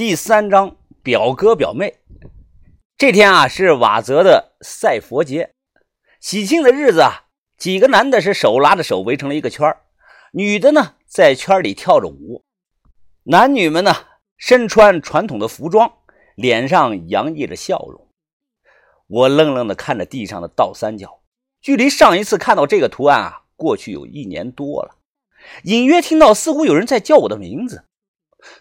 第三章表哥表妹。这天啊，是瓦泽的赛佛节，喜庆的日子啊。几个男的是手拉着手围成了一个圈女的呢在圈里跳着舞。男女们呢身穿传统的服装，脸上洋溢着笑容。我愣愣的看着地上的倒三角，距离上一次看到这个图案啊，过去有一年多了。隐约听到似乎有人在叫我的名字。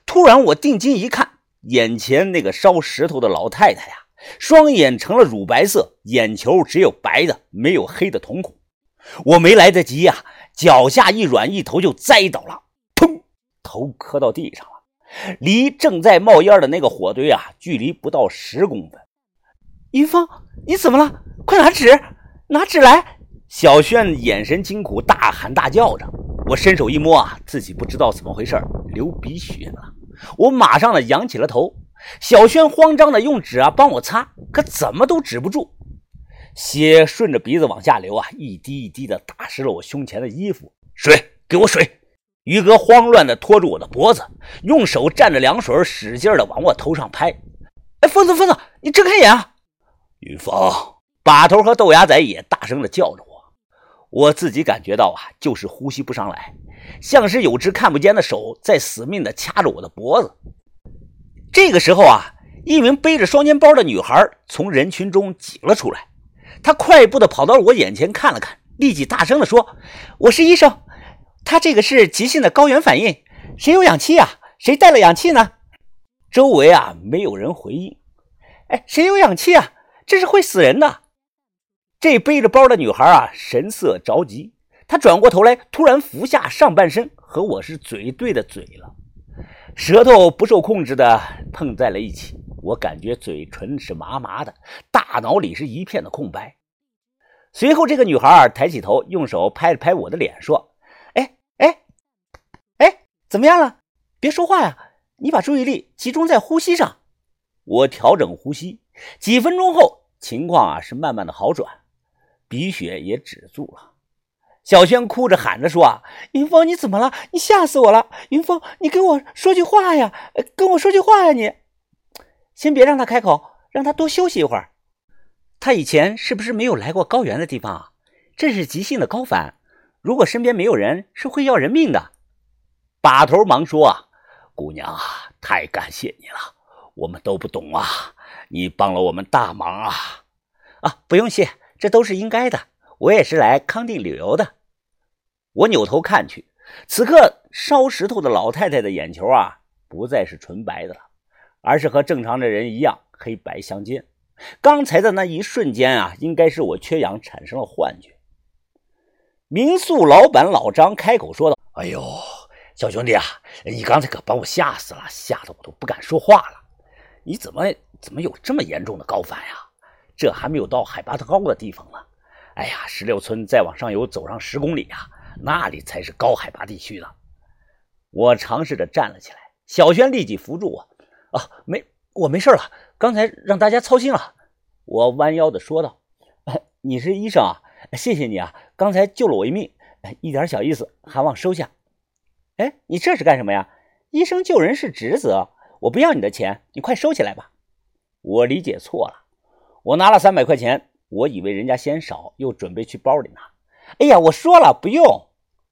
突然，我定睛一看，眼前那个烧石头的老太太呀，双眼成了乳白色，眼球只有白的，没有黑的瞳孔。我没来得及呀，脚下一软，一头就栽倒了，砰，头磕到地上了，离正在冒烟的那个火堆啊，距离不到十公分。云峰，你怎么了？快拿纸，拿纸来！小轩眼神惊恐，大喊大叫着。我伸手一摸啊，自己不知道怎么回事流鼻血了。我马上呢仰起了头，小轩慌张的用纸啊帮我擦，可怎么都止不住，血顺着鼻子往下流啊，一滴一滴的打湿了我胸前的衣服。水，给我水！于哥慌乱的拖住我的脖子，用手蘸着凉水使劲的往我头上拍。哎，疯子，疯子，你睁开眼啊！于峰，把头和豆芽仔也大声的叫着。我自己感觉到啊，就是呼吸不上来，像是有只看不见的手在死命的掐着我的脖子。这个时候啊，一名背着双肩包的女孩从人群中挤了出来，她快步的跑到我眼前看了看，立即大声的说：“我是医生，他这个是急性的高原反应，谁有氧气啊？谁带了氧气呢？”周围啊，没有人回应。哎，谁有氧气啊？这是会死人的。这背着包的女孩啊，神色着急。她转过头来，突然俯下上半身，和我是嘴对着嘴了，舌头不受控制的碰在了一起。我感觉嘴唇是麻麻的，大脑里是一片的空白。随后，这个女孩抬起头，用手拍了拍我的脸，说：“哎哎哎，怎么样了？别说话呀，你把注意力集中在呼吸上。”我调整呼吸，几分钟后，情况啊是慢慢的好转。鼻血也止住了，小轩哭着喊着说：“啊，云峰，你怎么了？你吓死我了！云峰，你跟我说句话呀，跟我说句话呀！你先别让他开口，让他多休息一会儿。他以前是不是没有来过高原的地方啊？这是急性的高反，如果身边没有人，是会要人命的。”把头忙说：“啊，姑娘啊，太感谢你了，我们都不懂啊，你帮了我们大忙啊！啊，不用谢。”这都是应该的，我也是来康定旅游的。我扭头看去，此刻烧石头的老太太的眼球啊，不再是纯白的了，而是和正常的人一样黑白相间。刚才的那一瞬间啊，应该是我缺氧产生了幻觉。民宿老板老张开口说道：“哎呦，小兄弟啊，你刚才可把我吓死了，吓得我都不敢说话了。你怎么怎么有这么严重的高反呀？”这还没有到海拔高的地方呢。哎呀，石榴村再往上游走上十公里啊，那里才是高海拔地区呢。我尝试着站了起来，小轩立即扶住我。啊，没，我没事了。刚才让大家操心了。我弯腰的说道：“你是医生啊，谢谢你啊，刚才救了我一命，一点小意思，还望收下。”哎，你这是干什么呀？医生救人是职责，我不要你的钱，你快收起来吧。我理解错了。我拿了三百块钱，我以为人家嫌少，又准备去包里拿。哎呀，我说了不用。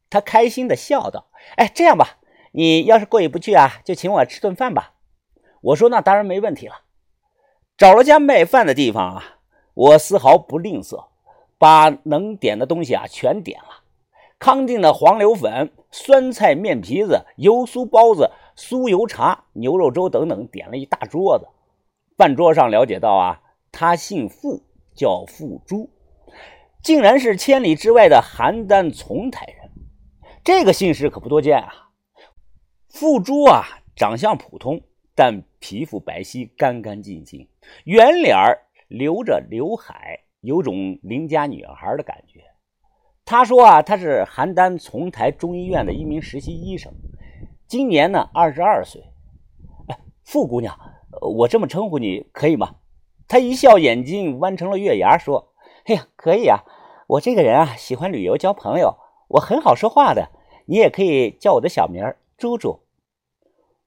他开心的笑道：“哎，这样吧，你要是过意不去啊，就请我吃顿饭吧。”我说：“那当然没问题了。”找了家卖饭的地方啊，我丝毫不吝啬，把能点的东西啊全点了。康定的黄柳粉、酸菜面皮子、油酥包子、酥油茶、牛肉粥等等，点了一大桌子。饭桌上了解到啊。他姓傅，叫傅珠，竟然是千里之外的邯郸丛台人。这个姓氏可不多见啊。傅珠啊，长相普通，但皮肤白皙，干干净净，圆脸留着刘海，有种邻家女孩的感觉。他说啊，他是邯郸丛台中医院的一名实习医生，今年呢二十二岁。哎，傅姑娘，我这么称呼你可以吗？他一笑，眼睛弯成了月牙，说：“哎呀，可以啊！我这个人啊，喜欢旅游、交朋友，我很好说话的。你也可以叫我的小名儿猪猪。”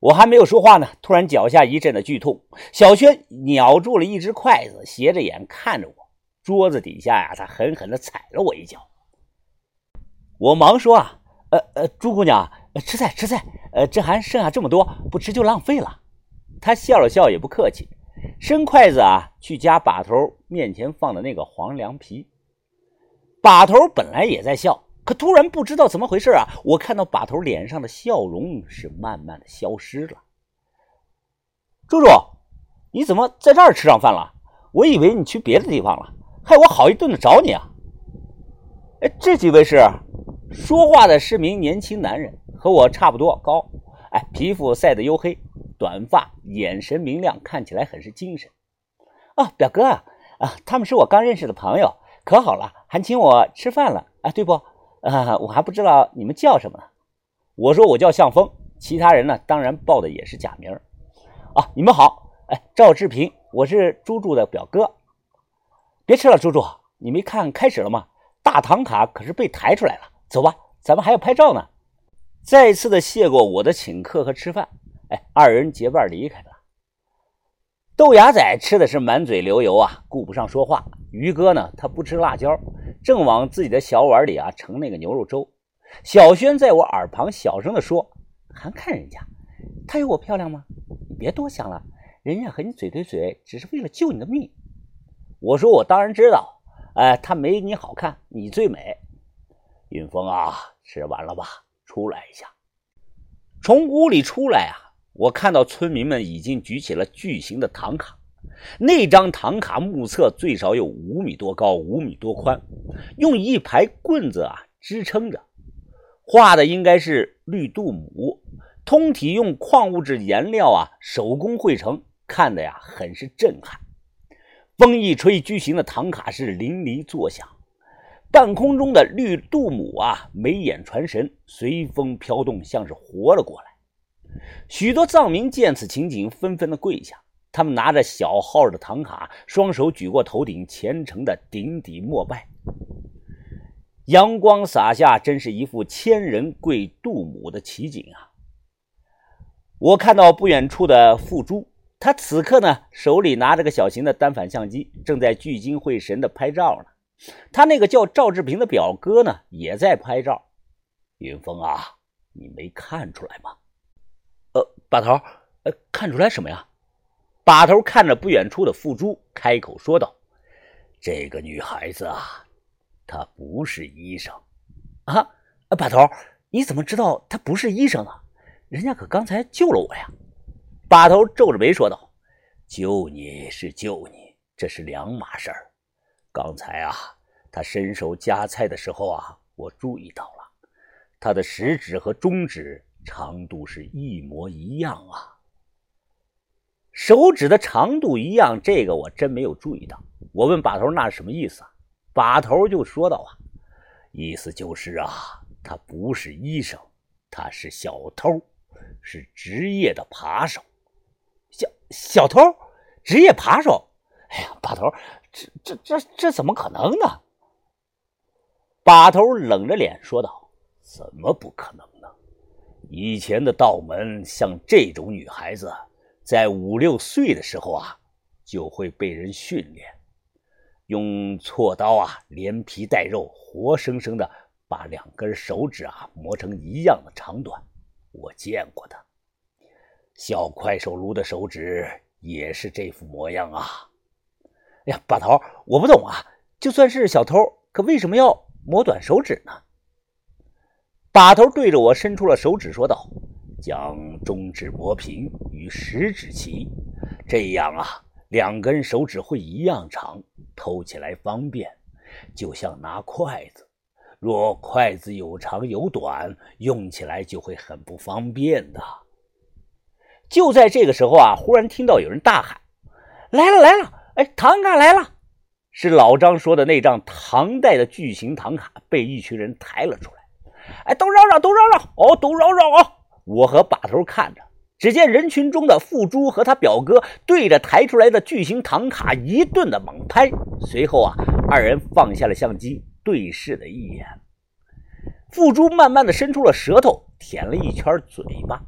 我还没有说话呢，突然脚下一阵的剧痛，小轩咬住了一只筷子，斜着眼看着我。桌子底下呀，他狠狠地踩了我一脚。我忙说啊，呃呃，朱姑娘，吃菜吃菜，呃，这还剩下这么多，不吃就浪费了。他笑了笑，也不客气，伸筷子啊去夹把头面前放的那个黄凉皮。把头本来也在笑。可突然不知道怎么回事啊！我看到把头脸上的笑容是慢慢的消失了。猪猪，你怎么在这儿吃上饭了？我以为你去别的地方了，害我好一顿的找你啊！哎，这几位是？说话的是名年轻男人，和我差不多高，哎，皮肤晒得黝黑，短发，眼神明亮，看起来很是精神。哦，表哥啊，啊，他们是我刚认识的朋友，可好了，还请我吃饭了啊，对不？啊，我还不知道你们叫什么呢。我说我叫向风，其他人呢，当然报的也是假名。啊，你们好，哎，赵志平，我是猪猪的表哥。别吃了，猪猪，你没看开始了吗？大唐卡可是被抬出来了。走吧，咱们还要拍照呢。再一次的谢过我的请客和吃饭，哎，二人结伴离开了。豆芽仔吃的是满嘴流油啊，顾不上说话。于哥呢，他不吃辣椒。正往自己的小碗里啊盛那个牛肉粥，小轩在我耳旁小声的说：“还看人家，她有我漂亮吗？你别多想了，人家和你嘴对嘴，只是为了救你的命。”我说：“我当然知道，哎，她没你好看，你最美。”云峰啊，吃完了吧？出来一下。从屋里出来啊，我看到村民们已经举起了巨型的唐卡。那张唐卡目测最少有五米多高，五米多宽，用一排棍子啊支撑着，画的应该是绿杜母，通体用矿物质颜料啊手工绘成，看的呀很是震撼。风一吹，巨型的唐卡是淋漓作响，半空中的绿杜母啊眉眼传神，随风飘动，像是活了过来。许多藏民见此情景，纷纷的跪下。他们拿着小号的唐卡，双手举过头顶，虔诚的顶礼膜拜。阳光洒下，真是一幅千人跪杜母的奇景啊！我看到不远处的付珠，他此刻呢手里拿着个小型的单反相机，正在聚精会神的拍照呢。他那个叫赵志平的表哥呢，也在拍照。云峰啊，你没看出来吗？呃，把头，呃，看出来什么呀？把头看着不远处的付珠，开口说道：“这个女孩子啊，她不是医生啊！把头，你怎么知道她不是医生啊？人家可刚才救了我呀！”把头皱着眉说道：“救你是救你，这是两码事儿。刚才啊，她伸手夹菜的时候啊，我注意到了，她的食指和中指长度是一模一样啊。”手指的长度一样，这个我真没有注意到。我问把头那是什么意思啊？把头就说道啊，意思就是啊，他不是医生，他是小偷，是职业的扒手。小小偷，职业扒手。哎呀，把头，这这这这怎么可能呢？把头冷着脸说道：“怎么不可能？以前的道门像这种女孩子。”在五六岁的时候啊，就会被人训练，用锉刀啊连皮带肉，活生生的把两根手指啊磨成一样的长短。我见过的，小快手炉的手指也是这副模样啊。哎呀，把头，我不懂啊，就算是小偷，可为什么要磨短手指呢？把头对着我伸出了手指，说道。将中指磨平与食指齐，这样啊，两根手指会一样长，偷起来方便。就像拿筷子，若筷子有长有短，用起来就会很不方便的。就在这个时候啊，忽然听到有人大喊：“来了来了！哎，唐卡来了！”是老张说的那张唐代的巨型唐卡被一群人抬了出来。哎，都嚷嚷，都嚷嚷！哦，都嚷嚷啊！我和把头看着，只见人群中的付珠和他表哥对着抬出来的巨型唐卡一顿的猛拍，随后啊，二人放下了相机，对视了一眼。付珠慢慢的伸出了舌头，舔了一圈嘴巴，